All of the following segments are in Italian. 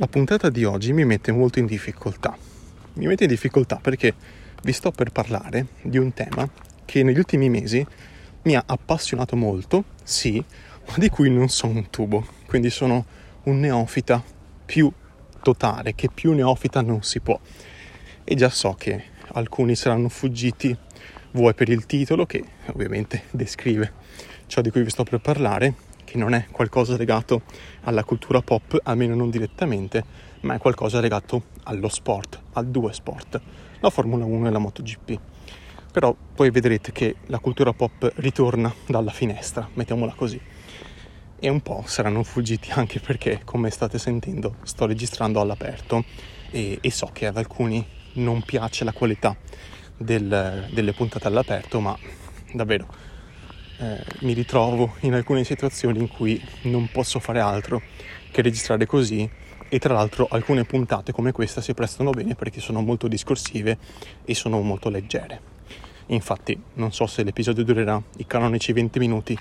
La puntata di oggi mi mette molto in difficoltà. Mi mette in difficoltà perché vi sto per parlare di un tema che negli ultimi mesi mi ha appassionato molto, sì, ma di cui non sono un tubo. Quindi sono un neofita più totale, che più neofita non si può. E già so che alcuni saranno fuggiti, vuoi per il titolo, che ovviamente descrive ciò di cui vi sto per parlare, che non è qualcosa legato alla cultura pop, almeno non direttamente, ma è qualcosa legato allo sport, a due sport, la Formula 1 e la MotoGP. Però poi vedrete che la cultura pop ritorna dalla finestra, mettiamola così. E un po' saranno fuggiti anche perché, come state sentendo, sto registrando all'aperto e, e so che ad alcuni non piace la qualità del, delle puntate all'aperto, ma davvero eh, mi ritrovo in alcune situazioni in cui non posso fare altro che registrare così e tra l'altro alcune puntate come questa si prestano bene perché sono molto discorsive e sono molto leggere. Infatti non so se l'episodio durerà i canonici 20 minuti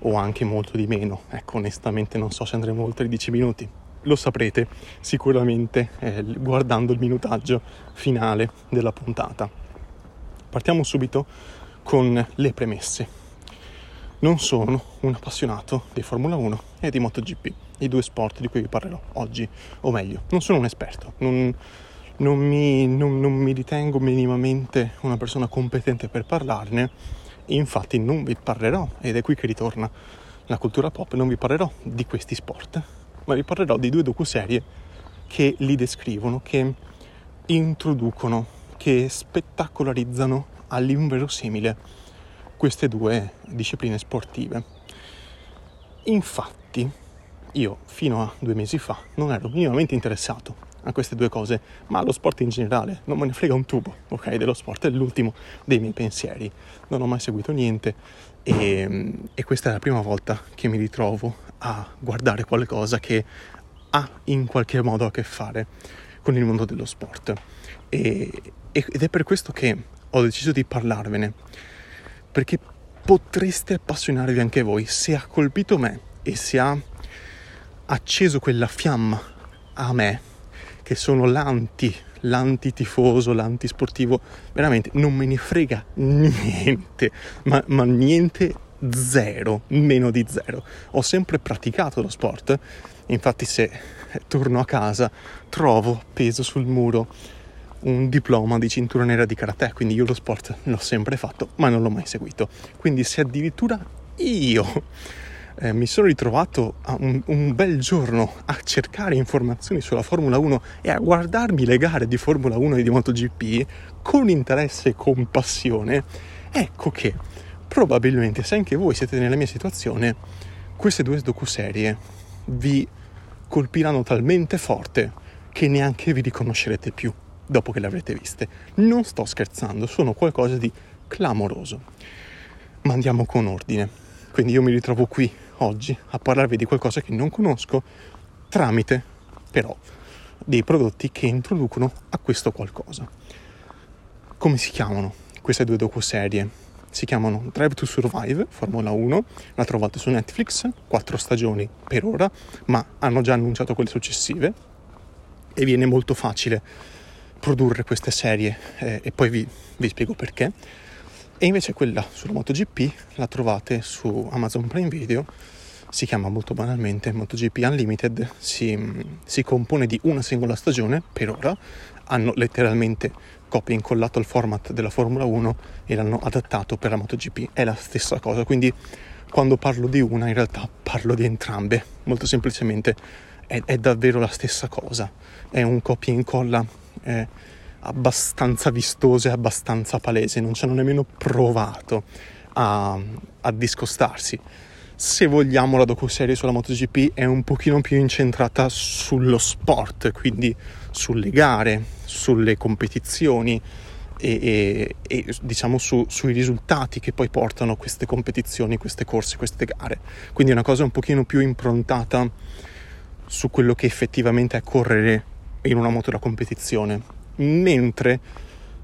o anche molto di meno, ecco onestamente non so se andremo oltre i 10 minuti. Lo saprete sicuramente eh, guardando il minutaggio finale della puntata. Partiamo subito con le premesse non sono un appassionato di Formula 1 e di MotoGP, i due sport di cui vi parlerò oggi, o meglio, non sono un esperto, non, non, mi, non, non mi, ritengo minimamente una persona competente per parlarne, infatti non vi parlerò, ed è qui che ritorna la cultura pop, non vi parlerò di questi sport, ma vi parlerò di due docuserie che li descrivono, che introducono, che spettacolarizzano all'inverosimile queste due discipline sportive. Infatti, io fino a due mesi fa non ero minimamente interessato a queste due cose, ma allo sport in generale non me ne frega un tubo, ok? Dello sport è l'ultimo dei miei pensieri. Non ho mai seguito niente e, e questa è la prima volta che mi ritrovo a guardare qualcosa che ha in qualche modo a che fare con il mondo dello sport. E, ed è per questo che ho deciso di parlarvene perché potreste appassionarvi anche voi se ha colpito me e se ha acceso quella fiamma a me, che sono l'anti, l'antitifoso, l'antisportivo, veramente non me ne frega niente, ma, ma niente zero, meno di zero. Ho sempre praticato lo sport, infatti se torno a casa trovo peso sul muro un diploma di cintura nera di karate, quindi io lo sport l'ho sempre fatto, ma non l'ho mai seguito. Quindi se addirittura io eh, mi sono ritrovato un, un, bel giorno a cercare informazioni sulla Formula 1 e a guardarmi le gare di Formula 1 e di MotoGP con interesse e con passione, ecco che probabilmente se anche voi siete nella mia situazione, queste due docuserie vi colpiranno talmente forte che neanche vi riconoscerete più dopo che le avrete viste. Non sto scherzando, sono qualcosa di clamoroso. Ma andiamo con ordine. Quindi io mi ritrovo qui oggi a parlarvi di qualcosa che non conosco tramite però dei prodotti che introducono a questo qualcosa. Come si chiamano queste due docuserie? Si chiamano Drive to Survive, Formula 1, la trovate su Netflix, quattro stagioni per ora, ma hanno già annunciato quelle successive e viene molto facile produrre queste serie eh, e poi vi, vi spiego perché. E invece quella sulla MotoGP la trovate su Amazon Prime Video, si chiama molto banalmente MotoGP Unlimited, si, si compone di una singola stagione per ora, hanno letteralmente copia e incollato il format della Formula 1 e l'hanno adattato per la MotoGP, è la stessa cosa, quindi quando parlo di una in realtà parlo di entrambe, molto semplicemente è, è davvero la stessa cosa, è un copia e incolla è abbastanza vistoso e abbastanza palese, non ci hanno nemmeno provato a, a discostarsi. Se vogliamo la docu-serie sulla MotoGP è un pochino più incentrata sullo sport, quindi sulle gare, sulle competizioni e, e, e diciamo su, sui risultati che poi portano queste competizioni, queste corse, queste gare. Quindi è una cosa un pochino più improntata su quello che effettivamente è correre in una moto da competizione, mentre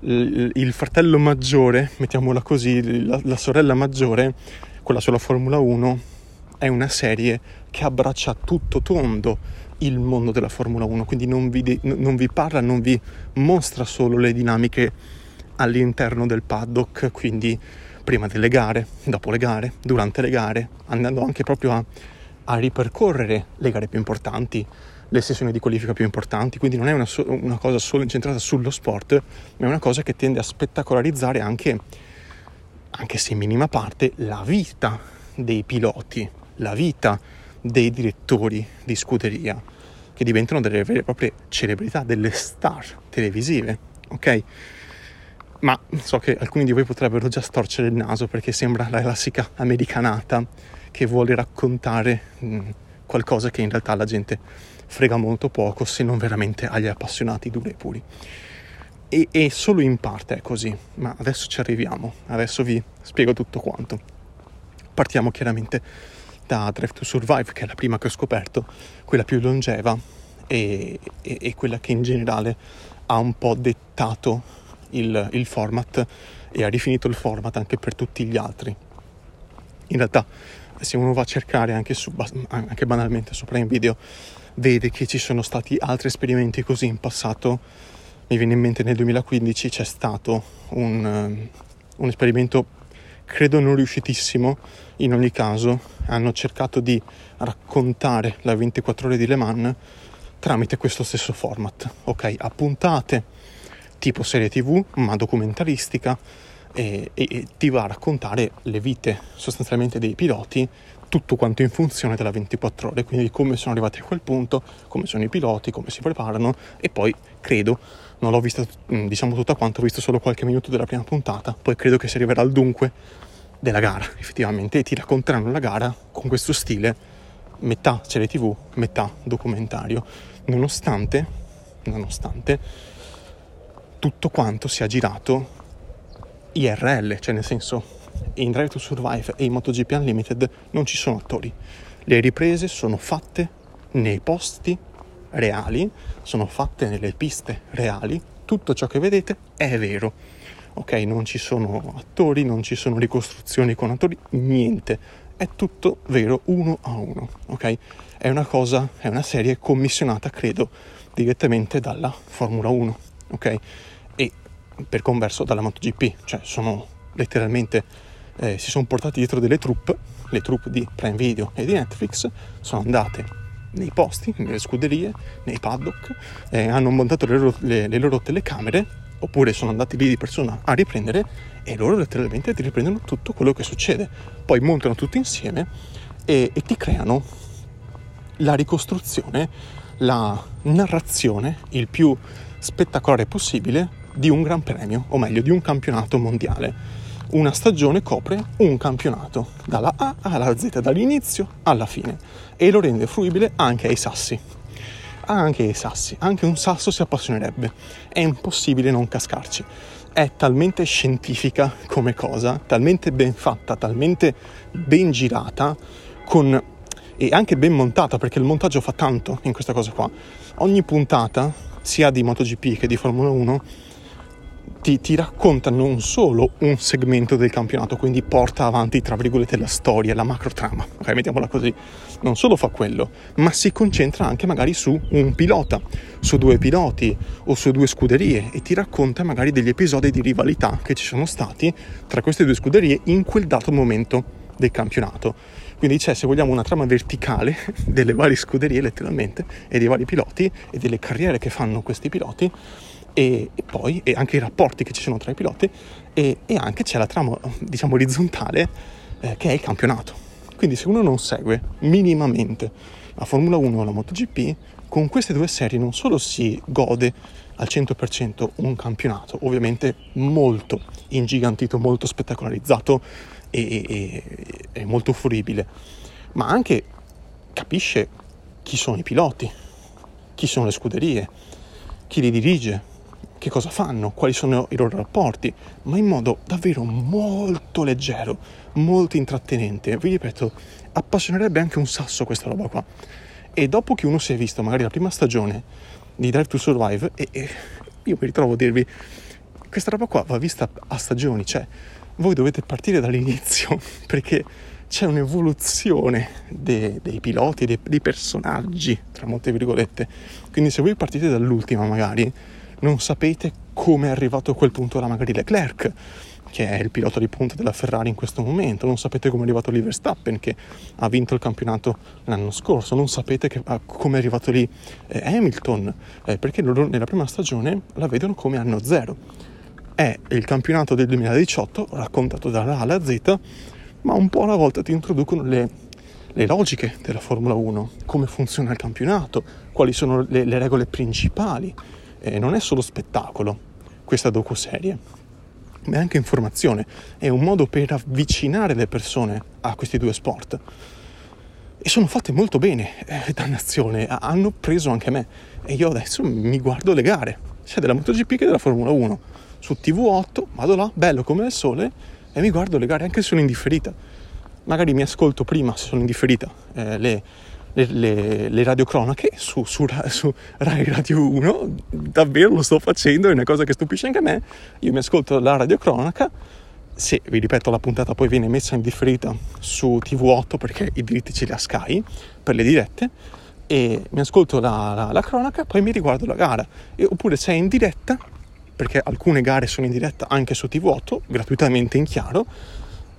il fratello maggiore, mettiamola così, la, la sorella maggiore, quella sulla Formula 1, è una serie che abbraccia tutto tondo il mondo della Formula 1, quindi non vi, non vi parla, non vi mostra solo le dinamiche all'interno del paddock, quindi prima delle gare, dopo le gare, durante le gare, andando anche proprio a, a ripercorrere le gare più importanti, le sessioni di qualifica più importanti, quindi non è una, so- una, cosa solo incentrata sullo sport, ma è una cosa che tende a spettacolarizzare anche, anche se in minima parte, la vita dei piloti, la vita dei direttori di scuderia, che diventano delle vere e proprie celebrità, delle star televisive, ok? Ma so che alcuni di voi potrebbero già storcere il naso perché sembra la classica americanata che vuole raccontare mh, qualcosa che in realtà la gente frega molto poco se non veramente agli appassionati duri e puri. E, e solo in parte è così, ma adesso ci arriviamo, adesso vi spiego tutto quanto. Partiamo chiaramente da Drive to Survive, che è la prima che ho scoperto, quella più longeva e, e, e quella che in generale ha un po' dettato il, il, format e ha rifinito il format anche per tutti gli altri. In realtà, se uno va a cercare anche, su, anche banalmente su Prime Video, vede che ci sono stati altri esperimenti così in passato. Mi viene in mente nel 2015 c'è stato un, um, un esperimento, credo non riuscitissimo, in ogni caso hanno cercato di raccontare la 24 ore di Le Mans tramite questo stesso format, ok? A puntate tipo serie tv, ma documentaristica, e, e, e ti va a raccontare le vite sostanzialmente dei piloti tutto quanto in funzione della 24 ore, quindi come sono arrivati a quel punto, come sono i piloti, come si preparano e poi credo, non l'ho vista mm, diciamo tutta quanto, ho visto solo qualche minuto della prima puntata, poi credo che si arriverà al dunque della gara effettivamente e ti racconteranno la gara con questo stile metà serie tv, metà documentario, nonostante, nonostante tutto quanto sia girato IRL, cioè nel senso in Drive to Survive e in MotoGP Unlimited non ci sono attori. Le riprese sono fatte nei posti reali, sono fatte nelle piste reali, tutto ciò che vedete è vero. Ok, non ci sono attori, non ci sono ricostruzioni con attori, niente. È tutto vero uno a uno, ok? È una cosa, è una serie commissionata, credo, direttamente dalla Formula 1, ok? E per converso dalla MotoGP, cioè sono letteralmente eh, si sono portati dietro delle troupe, le troupe di Prime Video e di Netflix, sono andate nei posti, nelle scuderie, nei paddock, eh, hanno montato le loro, le, le loro, telecamere oppure sono andati lì di persona a riprendere e loro letteralmente ti riprendono tutto quello che succede. Poi montano tutto insieme e, e ti creano la ricostruzione, la narrazione il più spettacolare possibile di un gran premio, o meglio di un campionato mondiale una stagione copre un campionato, dalla A alla Z, dall'inizio alla fine, e lo rende fruibile anche ai sassi. Anche ai sassi, anche un sasso si appassionerebbe. È impossibile non cascarci. È talmente scientifica come cosa, talmente ben fatta, talmente ben girata, con... e anche ben montata, perché il montaggio fa tanto in questa cosa qua. Ogni puntata, sia di MotoGP che di Formula 1, ti, ti, racconta non solo un segmento del campionato, quindi porta avanti, tra virgolette, la storia, la macro trama, ok, mettiamola così, non solo fa quello, ma si concentra anche magari su un pilota, su due piloti o su due scuderie e ti racconta magari degli episodi di rivalità che ci sono stati tra queste due scuderie in quel dato momento del campionato. Quindi c'è, se vogliamo, una trama verticale delle varie scuderie letteralmente e dei vari piloti e delle carriere che fanno questi piloti e, e poi e anche i rapporti che ci sono tra i piloti e, e anche c'è la trama diciamo orizzontale eh, che è il campionato. Quindi se uno non segue minimamente la Formula 1 o la MotoGP con queste due serie non solo si gode al 100% un campionato ovviamente molto ingigantito molto spettacolarizzato e, e molto fruibile ma anche capisce chi sono i piloti chi sono le scuderie chi li dirige che cosa fanno, quali sono i loro rapporti, ma in modo davvero molto leggero, molto intrattenente. Vi ripeto, appassionerebbe anche un sasso questa roba qua. E dopo che uno si è visto magari la prima stagione di Drive to Survive, e, e io mi ritrovo a dirvi, questa roba qua va vista a stagioni, cioè voi dovete partire dall'inizio perché c'è un'evoluzione de, dei piloti, dei, dei personaggi, tra molte virgolette. Quindi se voi partite dall'ultima magari, non sapete come è arrivato a quel punto là magari Leclerc che è il pilota di punta della Ferrari in questo momento, non sapete come è arrivato lì Verstappen che ha vinto il campionato l'anno scorso, non sapete come è arrivato lì eh, Hamilton, eh, perché loro nella prima stagione la vedono come anno zero. È il campionato del 2018 raccontato dalla A alla Z, ma un po' alla volta ti introducono le, le logiche della Formula 1, come funziona il campionato, quali sono le, le regole principali. Eh, non è solo spettacolo questa docuserie ma è anche informazione, è un modo per avvicinare le persone a questi due sport. E sono fatte molto bene, eh, dannazione, hanno preso anche me. E io adesso mi guardo le gare, sia della MotoGP che della Formula 1. Su TV8 vado là, bello come il sole, e mi guardo le gare anche se sono indifferita. Magari mi ascolto prima, se sono indifferita, eh, le, le, le, le radiocronache su, su, su, Rai Radio 1, davvero lo sto facendo, è una cosa che stupisce anche me. Io mi ascolto la radiocronaca, se vi ripeto la puntata poi viene messa in differita su TV8 perché i diritti ce li ha Sky per le dirette. E mi ascolto la, la, la cronaca poi mi riguardo la gara. E, oppure se è in diretta perché alcune gare sono in diretta anche su TV8 gratuitamente in chiaro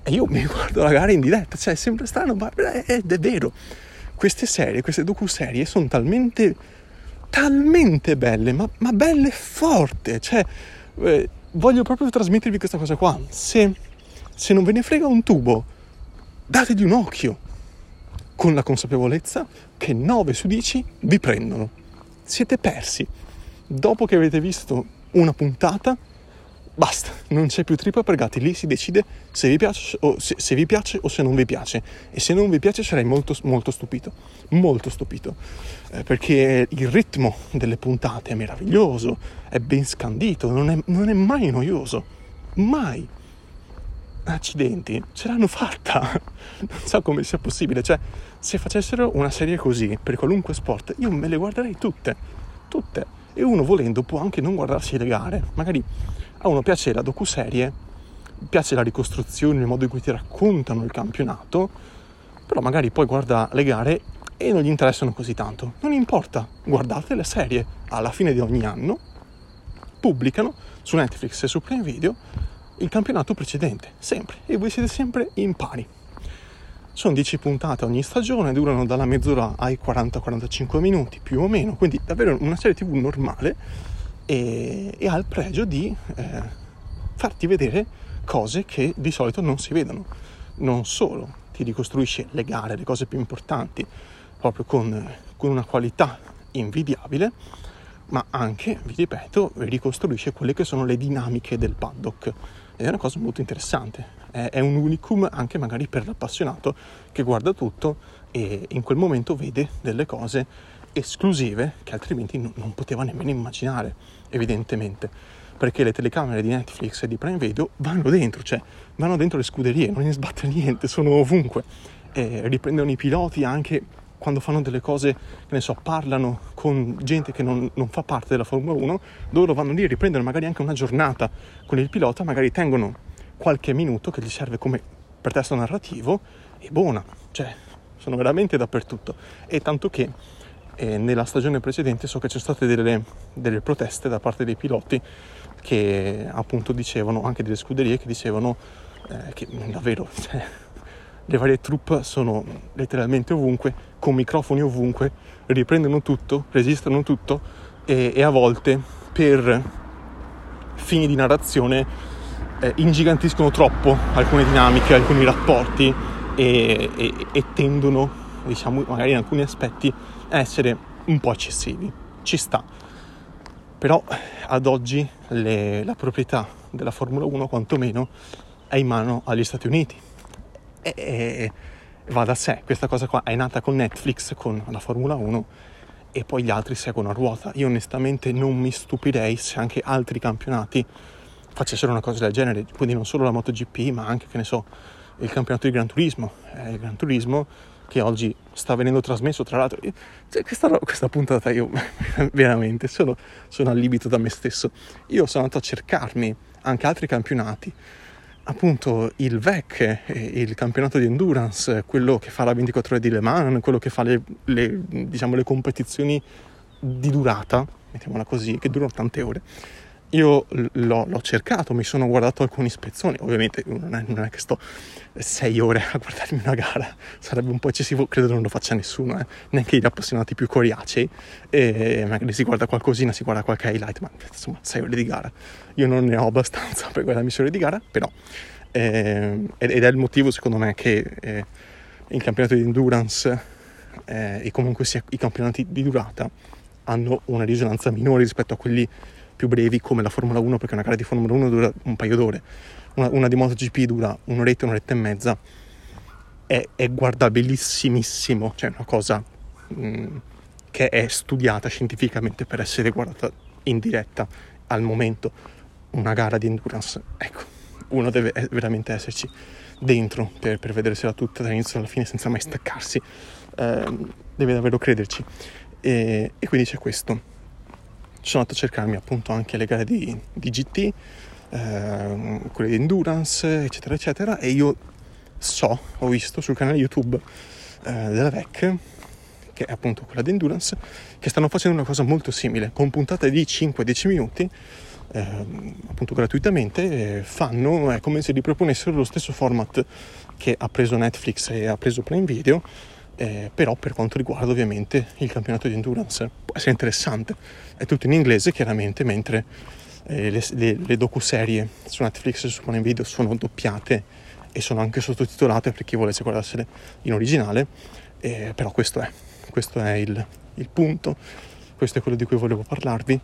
e io mi guardo la gara in diretta. Cioè sembra strano ma è, è vero queste serie, queste docu-serie sono talmente, talmente belle, ma, ma belle forte. Cioè, eh, voglio proprio trasmettervi questa cosa qua. Se, se non ve ne frega un tubo, dategli un occhio, con la consapevolezza che 9 su 10 vi prendono. Siete persi. Dopo che avete visto una puntata, basta, non c'è più trippa per gatti, lì si decide se vi, piace o se, se vi piace o se non vi piace. E se non vi piace sarei molto, molto stupito, molto stupito, eh, perché il ritmo delle puntate è meraviglioso, è ben scandito, non è, non è mai noioso, mai. Accidenti, ce l'hanno fatta, non so come sia possibile, cioè se facessero una serie così per qualunque sport io me le guarderei tutte, tutte, e uno volendo può anche non guardarsi le gare, magari a uno piace la docuserie, piace la ricostruzione, il modo in cui ti raccontano il campionato, però magari poi guarda le gare e non gli interessano così tanto. Non importa, guardate le serie alla fine di ogni anno, pubblicano su Netflix e su Prime Video il campionato precedente, sempre, e voi siete sempre in pari. Sono 10 puntate ogni stagione, durano dalla mezz'ora ai 40-45 minuti più o meno, quindi davvero una serie tv normale e, e ha il pregio di eh, farti vedere cose che di solito non si vedono. Non solo ti ricostruisce le gare, le cose più importanti, proprio con, con una qualità invidiabile, ma anche, vi ripeto, ricostruisce quelle che sono le dinamiche del paddock. Ed è una cosa molto interessante. È, è un unicum anche magari per l'appassionato che guarda tutto e in quel momento vede delle cose esclusive che altrimenti non, poteva nemmeno immaginare, evidentemente, perché le telecamere di Netflix e di Prime Video vanno dentro, cioè vanno dentro le scuderie, non ne sbatte niente, sono ovunque, e riprendono i piloti anche quando fanno delle cose, che ne so, parlano con gente che non, non, fa parte della Formula 1, loro vanno lì e riprendono magari anche una giornata con il pilota, magari tengono qualche minuto che gli serve come pretesto narrativo e buona, cioè sono veramente dappertutto. E tanto che e nella stagione precedente so che c'è state delle, delle, proteste da parte dei piloti che appunto dicevano, anche delle scuderie che dicevano eh, che davvero cioè, le varie troupe sono letteralmente ovunque, con microfoni ovunque, riprendono tutto, registrano tutto e, e a volte per fini di narrazione eh, ingigantiscono troppo alcune dinamiche, alcuni rapporti e, e, e tendono, diciamo, magari in alcuni aspetti essere un po' eccessivi, ci sta. Però ad oggi le, la proprietà della Formula 1 quantomeno è in mano agli Stati Uniti. E, e va da sé, questa cosa qua è nata con Netflix, con la Formula 1 e poi gli altri seguono a ruota. Io onestamente non mi stupirei se anche altri campionati facessero una cosa del genere, quindi non solo la MotoGP, ma anche, che ne so, il campionato di Gran Turismo. Eh, il Gran Turismo che oggi sta venendo trasmesso, tra l'altro, cioè, questa, questa, puntata io veramente sono, sono allibito da me stesso. Io sono andato a cercarmi anche altri campionati appunto il VEC, il campionato di endurance, quello che fa la 24 ore di Le Mans, quello che fa le, le, diciamo, le competizioni di durata, mettiamola così, che durano tante ore. Io l'ho, l'ho, cercato, mi sono guardato alcuni spezzoni, ovviamente non è, non è, che sto sei ore a guardarmi una gara, sarebbe un po' eccessivo, credo non lo faccia nessuno, eh. neanche gli appassionati più coriacei, e magari si guarda qualcosina, si guarda qualche highlight, ma insomma sei ore di gara. Io non ne ho abbastanza per guardarmi sei ore di gara, però, eh, ed è il motivo secondo me che eh, il campionato di endurance eh, e comunque sia i campionati di durata hanno una risonanza minore rispetto a quelli più brevi come la Formula 1 perché una gara di Formula 1 dura un paio d'ore, una, una di MotoGP dura un'oretta, un'oretta e mezza, è, è guardabilissimissimo, cioè una cosa mh, mm, che è studiata scientificamente per essere guardata in diretta al momento, una gara di endurance, ecco, uno deve veramente esserci dentro per, per vedersela tutta dall'inizio alla fine senza mai staccarsi, eh, deve davvero crederci. E, e quindi c'è questo sono andato a cercarmi appunto anche le gare di, di GT, eh, quelle di endurance, eccetera, eccetera, e io so, ho visto sul canale YouTube eh, della VEC, che è appunto quella di endurance, che stanno facendo una cosa molto simile, con puntate di 5-10 minuti, eh, appunto gratuitamente, fanno, è come se riproponessero lo stesso format che ha preso Netflix e ha preso Prime Video, eh, però per quanto riguarda ovviamente il campionato di endurance può essere interessante. È tutto in inglese chiaramente mentre eh, le, le, le docu-serie su Netflix e su Prime Video sono doppiate e sono anche sottotitolate per chi volesse guardarsele in originale. Eh, però questo è questo è il, il, punto questo è quello di cui volevo parlarvi.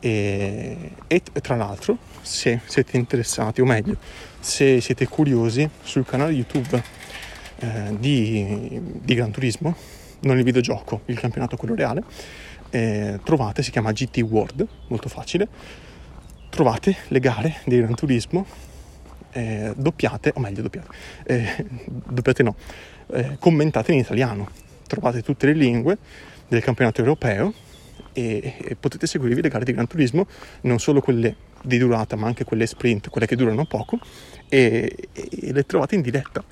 E, e tra l'altro se siete interessati o meglio se siete curiosi sul canale YouTube eh, di, di Gran Turismo, non il videogioco, il campionato quello reale, eh, trovate, si chiama GT World, molto facile, trovate le gare di Gran Turismo eh, doppiate, o meglio doppiate, eh, doppiate no, eh, commentate in italiano, trovate tutte le lingue del campionato europeo e, e, potete seguirvi le gare di Gran Turismo, non solo quelle di durata ma anche quelle sprint, quelle che durano poco e, e le trovate in diretta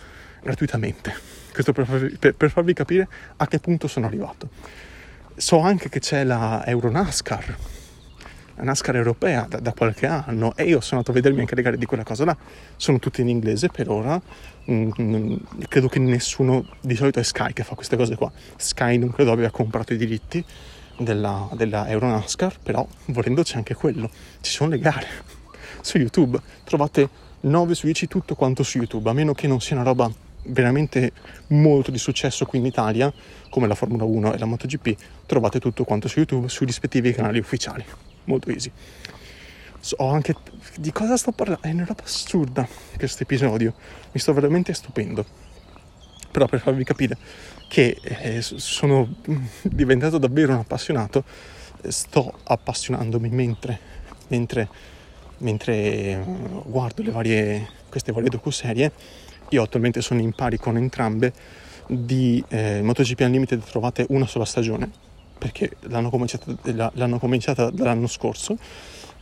gratuitamente. Questo per farvi, per, per farvi capire a che punto sono arrivato. So anche che c'è la Euronascar, la NASCAR europea da, da, qualche anno e io sono andato a vedermi anche le gare di quella cosa là. Sono tutte in inglese per ora. Mm, mm, credo che nessuno, di solito è Sky che fa queste cose qua. Sky non credo abbia comprato i diritti della, della Euronascar, però volendo c'è anche quello. Ci sono le gare su YouTube. Trovate 9 su 10 tutto quanto su YouTube, a meno che non sia una roba veramente molto di successo qui in Italia, come la Formula 1 e la MotoGP, trovate tutto quanto su YouTube sui rispettivi canali ufficiali. Molto easy. So anche di cosa sto parlando, è una roba assurda questo episodio, mi sto veramente stupendo. Però per farvi capire che eh, sono diventato davvero un appassionato, sto appassionandomi mentre, mentre, mentre guardo varie, queste varie docu-serie io attualmente sono in pari con entrambe di eh, MotoGP Unlimited trovate una sola stagione perché l'hanno cominciata, l'hanno cominciata dall'anno scorso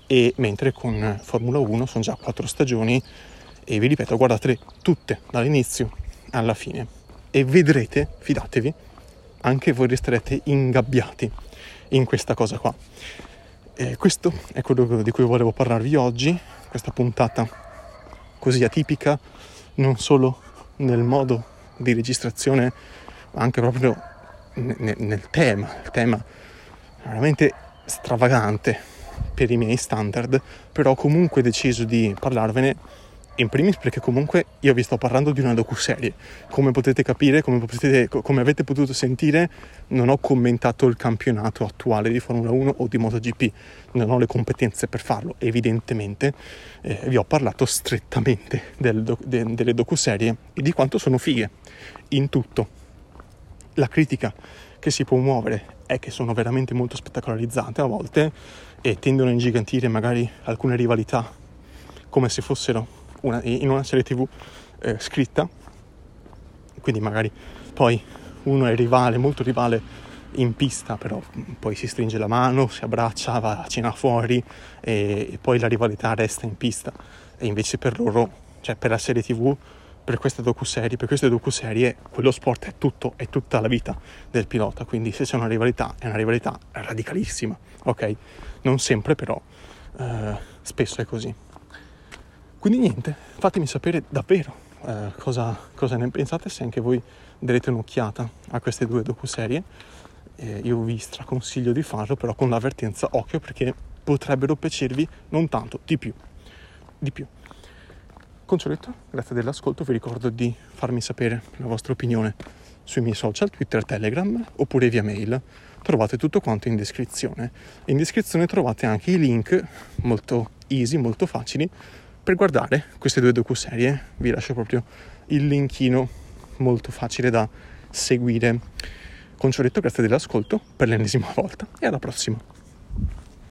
e mentre con Formula 1 sono già quattro stagioni e vi ripeto guardatele tutte dall'inizio alla fine e vedrete, fidatevi, anche voi resterete ingabbiati in questa cosa qua. E questo è quello di cui volevo parlarvi oggi, questa puntata così atipica non solo nel modo di registrazione, ma anche proprio nel, nel tema, il tema veramente stravagante per i miei standard, però comunque deciso di parlarvene in primis perché comunque io vi sto parlando di una docuserie. Come potete capire, come, potete, come, avete potuto sentire, non ho commentato il campionato attuale di Formula 1 o di MotoGP, non ho le competenze per farlo, evidentemente. Eh, vi ho parlato strettamente del de, delle docuserie e di quanto sono fighe in tutto. La critica che si può muovere è che sono veramente molto spettacolarizzate a volte e tendono a ingigantire magari alcune rivalità come se fossero una, in una serie tv eh, scritta, quindi magari poi uno è rivale, molto rivale in pista, però poi si stringe la mano, si abbraccia, va a cena fuori e, e poi la rivalità resta in pista e invece per loro cioè per la serie tv, per queste docuserie, per queste docuserie, quello sport è tutto, è tutta la vita del pilota, quindi se c'è una rivalità, è una rivalità radicalissima, ok? Non sempre però, eh, spesso è così. Quindi niente, fatemi sapere davvero eh, cosa, cosa, ne pensate, se anche voi darete un'occhiata a queste due docuserie. Eh, io vi straconsiglio di farlo, però con l'avvertenza occhio perché potrebbero piacervi non tanto, di più. Di più. Consueletto, grazie dell'ascolto, vi ricordo di farmi sapere la vostra opinione sui miei social, Twitter, Telegram oppure via mail. Trovate tutto quanto in descrizione. In descrizione trovate anche i link molto easy, molto facili per guardare queste due docuserie. Vi lascio proprio il linkino molto facile da seguire. Concioretto, grazie dell'ascolto per l'ennesima volta e alla prossima.